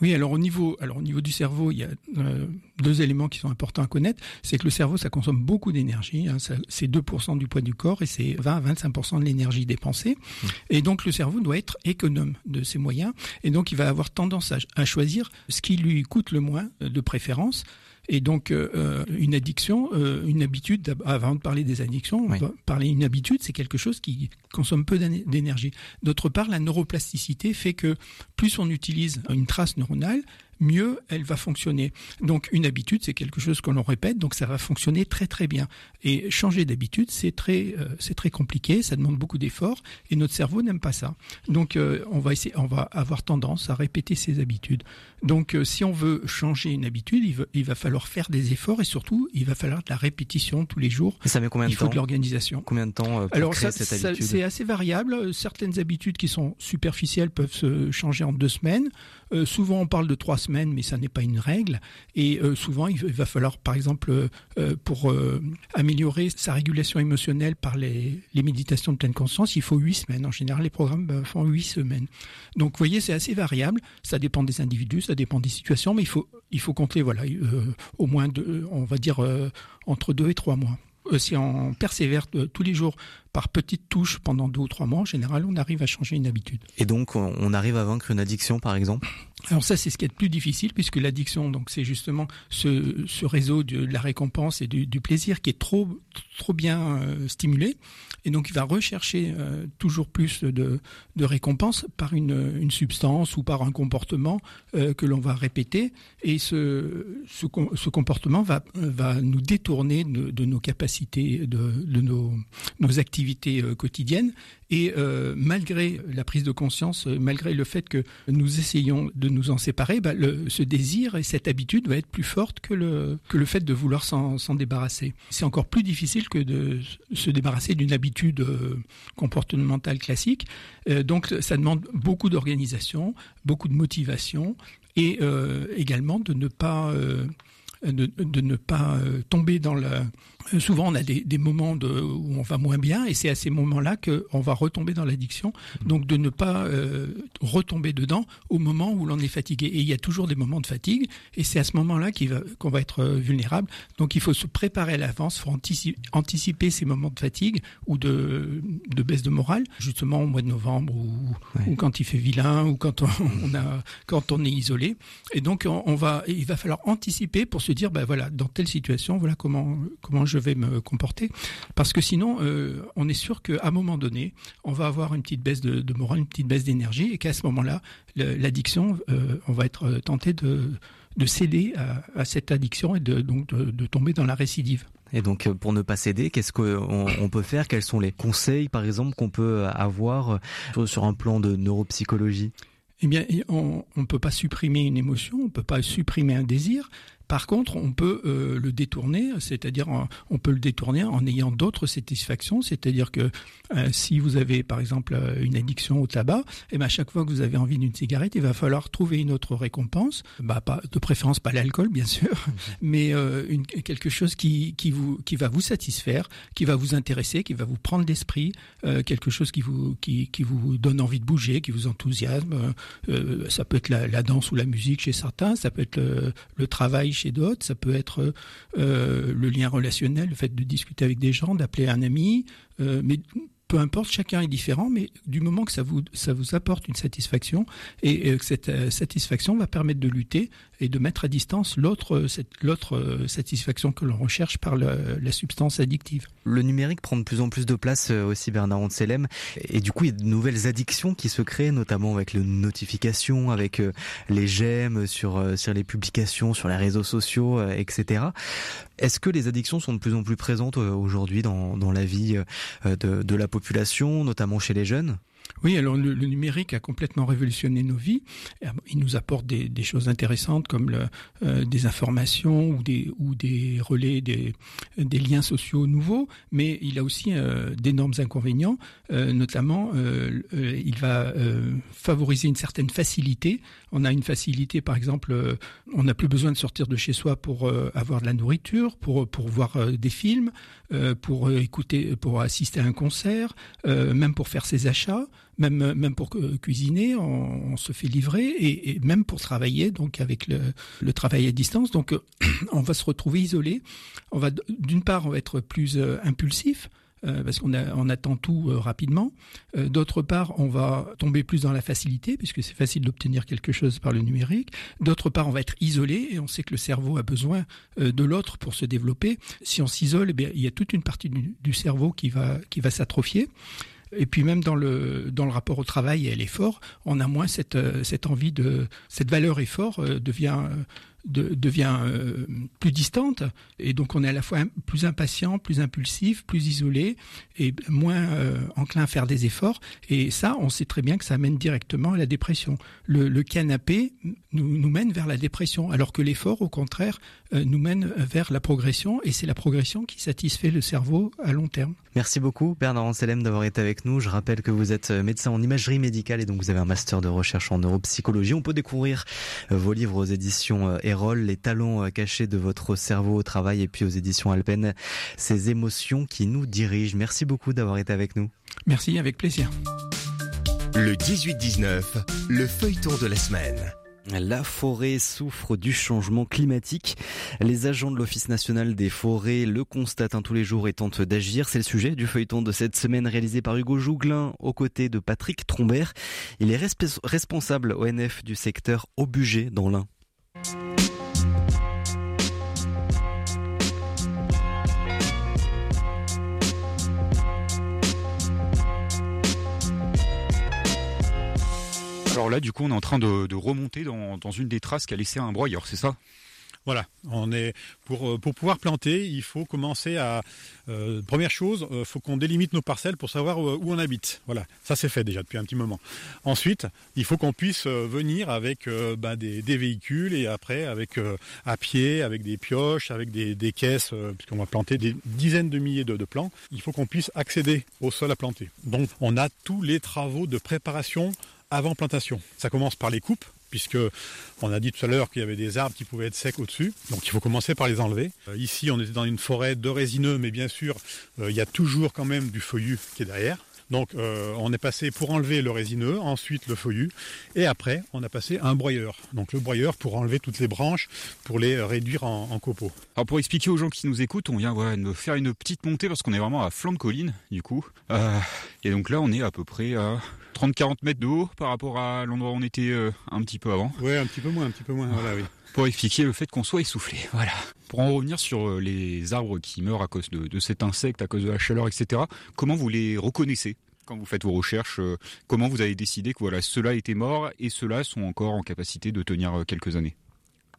Oui, alors au niveau, alors au niveau du cerveau, il y a euh, deux éléments qui sont importants à connaître. C'est que le cerveau, ça consomme beaucoup d'énergie. Hein, c'est 2% du poids du corps et c'est 20 à 25% de l'énergie dépensée. Mmh. Et donc le cerveau doit être économe de ses moyens. Et donc il va avoir tendance à, à choisir ce qui lui coûte le moins de préférence. Et donc, euh, euh, une addiction, euh, une habitude, avant de parler des addictions, on va parler une habitude, c'est quelque chose qui consomme peu d'énergie. D'autre part, la neuroplasticité fait que plus on utilise une trace neuronale, mieux elle va fonctionner. Donc une habitude, c'est quelque chose que l'on répète, donc ça va fonctionner très très bien. Et changer d'habitude, c'est très euh, c'est très compliqué, ça demande beaucoup d'efforts et notre cerveau n'aime pas ça. Donc euh, on va essayer, on va avoir tendance à répéter ces habitudes. Donc euh, si on veut changer une habitude, il va, il va, falloir faire des efforts et surtout il va falloir de la répétition tous les jours. Et ça met combien de temps Il faut de l'organisation. Combien de temps pour Alors créer cette habitude? C'est assez variable. Certaines habitudes qui sont superficielles peuvent se changer en deux semaines. Euh, souvent, on parle de trois semaines, mais ça n'est pas une règle. Et euh, souvent, il va falloir, par exemple, euh, pour améliorer sa régulation émotionnelle par les, méditations de pleine conscience, il faut huit semaines. En général, les programmes font huit semaines. Donc, vous voyez, c'est assez variable. Ça dépend des individus, ça dépend des situations, mais il faut, il faut compter, voilà, au moins, deux, on va dire, entre deux et trois mois si on persévère tous les jours par petites touches pendant deux ou trois mois, en général, on arrive à changer une habitude. Et donc, on arrive à vaincre une addiction, par exemple? Alors ça, c'est ce qui est le plus difficile, puisque l'addiction, donc, c'est justement ce, ce, réseau de, la récompense et du, du, plaisir qui est trop, trop bien euh, stimulé, et donc il va rechercher euh, toujours plus de, de récompenses par une, une, substance ou par un comportement euh, que l'on va répéter, et ce, ce, ce, comportement va, va nous détourner de, de nos capacités, de, de nos, nos activités quotidiennes, et malgré la prise de conscience, malgré le fait que nous essayons de nous en séparer, bah, le, ce désir et cette habitude va être plus forte que le, que le fait de vouloir s'en débarrasser. C'est encore plus difficile que de se débarrasser d'une habitude euh, comportementale classique. Euh, donc ça demande beaucoup d'organisation, beaucoup de motivation et euh, également de ne pas de, ne pas tomber dans la euh, souvent on a des, des, moments de, où on va moins bien et c'est à ces moments-là qu'on va retomber dans l'addiction. Mmh. Donc de ne pas euh, retomber dedans au moment où l'on est fatigué. Et il y a toujours des moments de fatigue et c'est à ce moment-là qu'on va, être euh, vulnérable. Donc il faut se préparer à l'avance, faut anticiper, anticiper ces moments de fatigue ou de, de, baisse de morale, justement au mois de novembre ou, ouais. ou quand il fait vilain ou quand on, [LAUGHS] on, a, quand on est isolé. Et donc on, on, va, il va falloir anticiper pour se dire, ben voilà, dans telle situation, voilà comment, comment je vais me comporter. Parce que sinon, euh, on est sûr qu'à un moment donné, on va avoir une petite baisse de, de morale, une petite baisse d'énergie, et qu'à ce moment-là, l'addiction, euh, on va être tenté de, de céder à, à, cette addiction et de, donc de, de tomber dans la récidive. Et donc, pour ne pas céder, qu'est-ce qu'on on peut faire? Quels sont les conseils, par exemple, qu'on peut avoir sur un plan de neuropsychologie? Eh bien, on ne peut pas supprimer une émotion, on ne peut pas supprimer un désir. Par contre, on peut euh, le détourner, c'est-à-dire on peut le détourner en ayant d'autres satisfactions, c'est-à-dire que euh, si vous avez par exemple euh, une addiction au tabac, et eh ben à chaque fois que vous avez envie d'une cigarette, il va falloir trouver une autre récompense, bah pas de préférence pas l'alcool bien sûr, mais euh, une, quelque chose qui qui vous qui va vous satisfaire, qui va vous intéresser, qui va vous prendre l'esprit, quelque chose qui vous qui qui vous donne envie de bouger, qui vous enthousiasme. Ça peut être la, la, danse ou la musique chez certains, ça peut être le, le travail chez d'autres, ça peut être euh, le lien relationnel, le fait de discuter avec des gens, d'appeler un ami, euh, mais peu importe, chacun est différent, mais du moment que ça vous, ça vous apporte une satisfaction, et, et que cette euh, satisfaction va permettre de lutter et de mettre à distance l'autre l'autre satisfaction que l'on recherche par la substance addictive. Le numérique prend de plus en plus de place aussi Bernard Anselem et du coup il y a de nouvelles addictions qui se créent notamment avec les notifications, avec les j'aime sur les publications, sur les réseaux sociaux, etc. Est-ce que les addictions sont de plus en plus présentes aujourd'hui dans, la vie de la population, notamment chez les jeunes? Oui, alors le, numérique a complètement révolutionné nos vies. Il nous apporte des, choses intéressantes comme euh, des informations ou des, relais, des, liens sociaux nouveaux, mais il a aussi euh, d'énormes inconvénients. Euh, notamment, il va favoriser une certaine facilité. On a une facilité, par exemple, on n'a plus besoin de sortir de chez soi pour avoir de la nourriture, pour, pour voir des films, pour écouter, pour assister à un concert, même pour faire ses achats même pour cuisiner, on, se fait livrer et, même pour travailler, donc avec le, travail à distance. Donc [CLEARS THROAT] on va se retrouver isolé. On va d'une part on va être plus euh, impulsif. Euh, parce qu'on on attend tout euh, rapidement. Euh, D'autre part, on va tomber plus dans la facilité, puisque c'est facile d'obtenir quelque chose par le numérique. D'autre part, on va être isolé, et on sait que le cerveau a besoin euh, de l'autre pour se développer. Si on s'isole, eh il y a toute une partie du, cerveau qui va s'atrophier. Et puis même dans le dans le rapport au travail et à l'effort, on a moins cette cette envie de cette valeur effort devient de, devient euh, plus distante et donc on est à la fois plus impatient, plus impulsif, plus isolé et moins euh, enclin à faire des efforts et ça on sait très bien que ça mène directement à la dépression. Le, canapé nous, nous mène vers la dépression alors que l'effort au contraire euh, nous mène vers la progression et c'est la progression qui satisfait le cerveau à long terme. Merci beaucoup Bernard Anselem d'avoir été avec nous. Je rappelle que vous êtes médecin en imagerie médicale et donc vous avez un master de recherche en neuropsychologie. On peut découvrir vos livres aux éditions Erol, les talents cachés de votre cerveau au travail et puis aux éditions Alpen, ces émotions qui nous dirigent. Merci beaucoup d'avoir été avec nous. Merci, avec plaisir. Le 18-19, le feuilleton de la semaine. La forêt souffre du changement climatique. Les agents de l'Office national des forêts le constatent tous les jours et tentent d'agir. C'est le sujet du feuilleton de cette semaine réalisé par Hugo Jouglin aux côtés de Patrick Trombert. Il est responsable ONF du secteur au budget dans l'Ain. Alors là, du coup, on est en train de, remonter dans, dans, une des traces qui a laissé un broyeur, c'est ça? Voilà, on est pour pour pouvoir planter, il faut commencer à première chose, il faut qu'on délimite nos parcelles pour savoir où on habite. Voilà, ça c'est fait déjà depuis un petit moment. Ensuite, il faut qu'on puisse venir avec bah, des, véhicules et après avec à pied, avec des pioches, avec des, caisses, puisqu'on va planter des dizaines de milliers de plants. Il faut qu'on puisse accéder au sol à planter. Donc on a tous les travaux de préparation avant plantation. Ça commence par les coupes, puisque on a dit tout à l'heure qu'il y avait des arbres qui pouvaient être secs au-dessus, donc il faut commencer par les enlever. Euh, ici, on était dans une forêt de résineux, mais bien sûr, euh, il y a toujours quand même du feuillu qui est derrière. Donc euh, on est passé pour enlever le résineux, ensuite le feuillu, et après on a passé un broyeur. Donc le broyeur pour enlever toutes les branches, pour les réduire en, copeaux. Alors pour expliquer aux gens qui nous écoutent, on vient de faire une petite montée parce qu'on est vraiment à flanc de colline du coup. Et donc là on est à peu près à 30-40 mètres de haut par rapport à l'endroit où on était euh, un petit peu avant. Ouais, un petit peu moins, un petit peu moins. Voilà, oui pour expliquer le fait qu'on soit essoufflé. [LAUGHS] Voilà. Pour en revenir sur les arbres qui meurent à cause de, de, cet insecte, à cause de la chaleur, etc., comment vous les reconnaissez quand vous faites vos recherches, euh, comment vous avez décidé que voilà, ceux-là étaient morts et ceux-là sont encore en capacité de tenir euh, quelques années?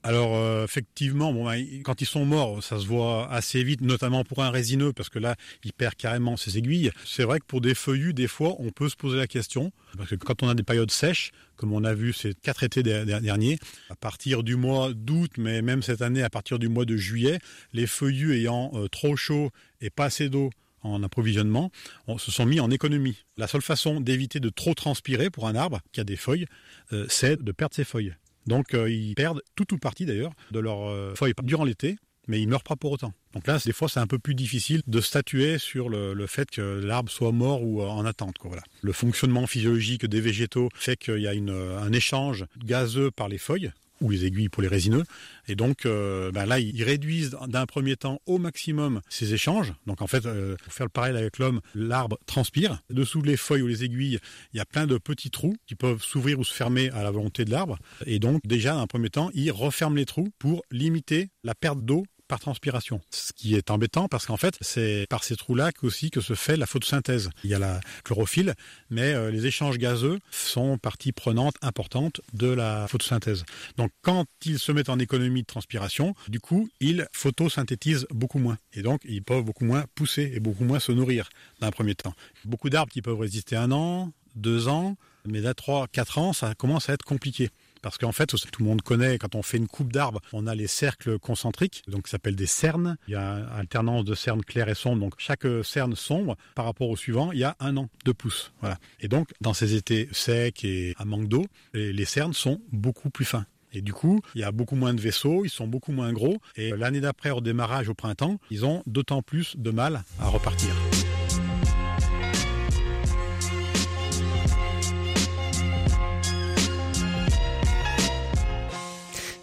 Alors euh, effectivement, ben, quand ils sont morts, ça se voit assez vite, notamment pour un résineux, parce que là, il perd carrément ses aiguilles. C'est vrai que pour des feuillus, des fois, on peut se poser la question, parce que quand on a des périodes sèches, comme on a vu ces quatre étés derniers, à partir du mois d'août, mais même cette année, à partir du mois de juillet, les feuillus ayant trop chaud et pas assez d'eau en approvisionnement, on se sont mis en économie. La seule façon d'éviter de trop transpirer pour un arbre qui a des feuilles, euh, c'est de perdre ses feuilles. Donc euh, ils perdent tout ou partie d'ailleurs de leurs euh, feuilles durant l'été, mais ils meurent pas pour autant. Donc là, des fois, c'est un peu plus difficile de statuer sur le, fait que l'arbre soit mort ou en attente. Le fonctionnement physiologique des végétaux fait qu'il y a un échange gazeux par les feuilles ou les aiguilles pour les résineux. Et donc euh, ben là, ils réduisent d'un premier temps au maximum ces échanges. Donc en fait, euh, pour faire le parallèle avec l'homme, l'arbre transpire. Dessous les feuilles ou les aiguilles, il y a plein de petits trous qui peuvent s'ouvrir ou se fermer à la volonté de l'arbre. Et donc déjà, d'un premier temps, ils referment les trous pour limiter la perte d'eau par transpiration. Ce qui est embêtant parce qu'en fait, c'est par ces trous-là aussi que se fait la photosynthèse. Il y a la chlorophylle, mais euh, les échanges gazeux sont partie prenante importante de la photosynthèse. Donc quand ils se mettent en économie de transpiration, du coup, ils photosynthétisent beaucoup moins. Et donc, ils peuvent beaucoup moins pousser et beaucoup moins se nourrir d'un premier temps. Beaucoup d'arbres qui peuvent résister un an, deux ans, mais là, trois, quatre ans, ça commence à être compliqué. Parce qu'en fait, tout le monde connaît, quand on fait une coupe d'arbre, on a les cercles concentriques, donc ça s'appelle des cernes. Il y a une alternance de cernes claires et sombres. Donc chaque cerne sombre, par rapport au suivant, il y a un an de pouce. Voilà. Et donc, dans ces étés secs et à manque d'eau, les cernes sont beaucoup plus fins. Et du coup, il y a beaucoup moins de vaisseaux, ils sont beaucoup moins gros. Et l'année d'après, au démarrage au printemps, ils ont d'autant plus de mal à repartir.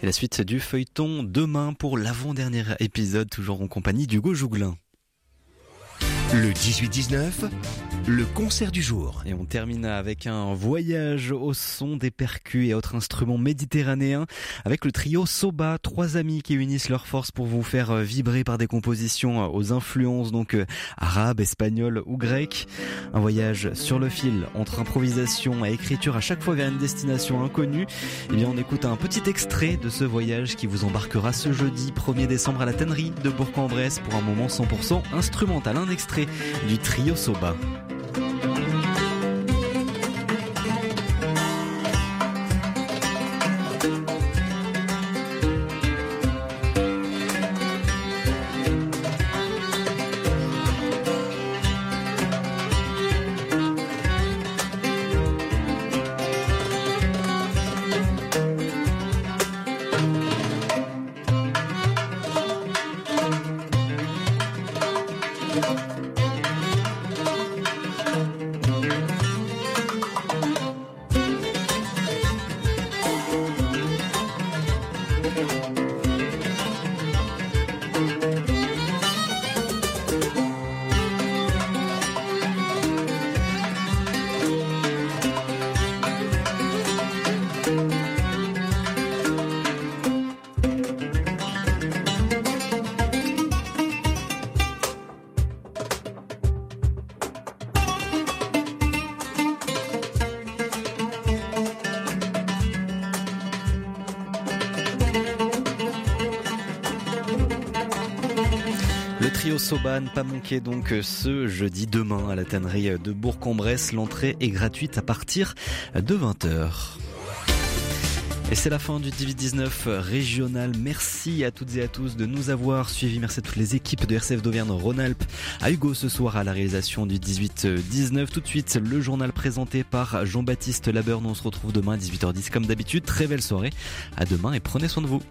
Et la suite du feuilleton demain pour l'avant-dernier épisode, toujours en compagnie d'Hugo Jouglin. Le 18-19, le concert du jour. Et on termine avec un voyage au son des percus et autres instruments méditerranéens avec le trio Soba, trois amis qui unissent leurs forces pour vous faire vibrer par des compositions aux influences donc euh, arabes, espagnoles ou grecques. Un voyage sur le fil entre improvisation et écriture à chaque fois vers une destination inconnue. Eh bien, on écoute un petit extrait de ce voyage qui vous embarquera ce jeudi 1er décembre à la tannerie de Bourg-en-Bresse pour un moment 100% instrumental. Un extrait du trio Soba. Le Pas manqué donc ce jeudi demain à la tannerie de Bourg-en-Bresse. L'entrée est gratuite à partir de 20h. Et c'est la fin du 18-19 régional. Merci à toutes et à tous de nous avoir suivis. Merci à toutes les équipes de RCF d'Auvergne-Rhône-Alpes. À Hugo ce soir à la réalisation du 18-19. Tout de suite, le journal présenté par Jean-Baptiste Labeur. Nous on se retrouve demain à 18h10 comme d'habitude. Très belle soirée. À demain et prenez soin de vous.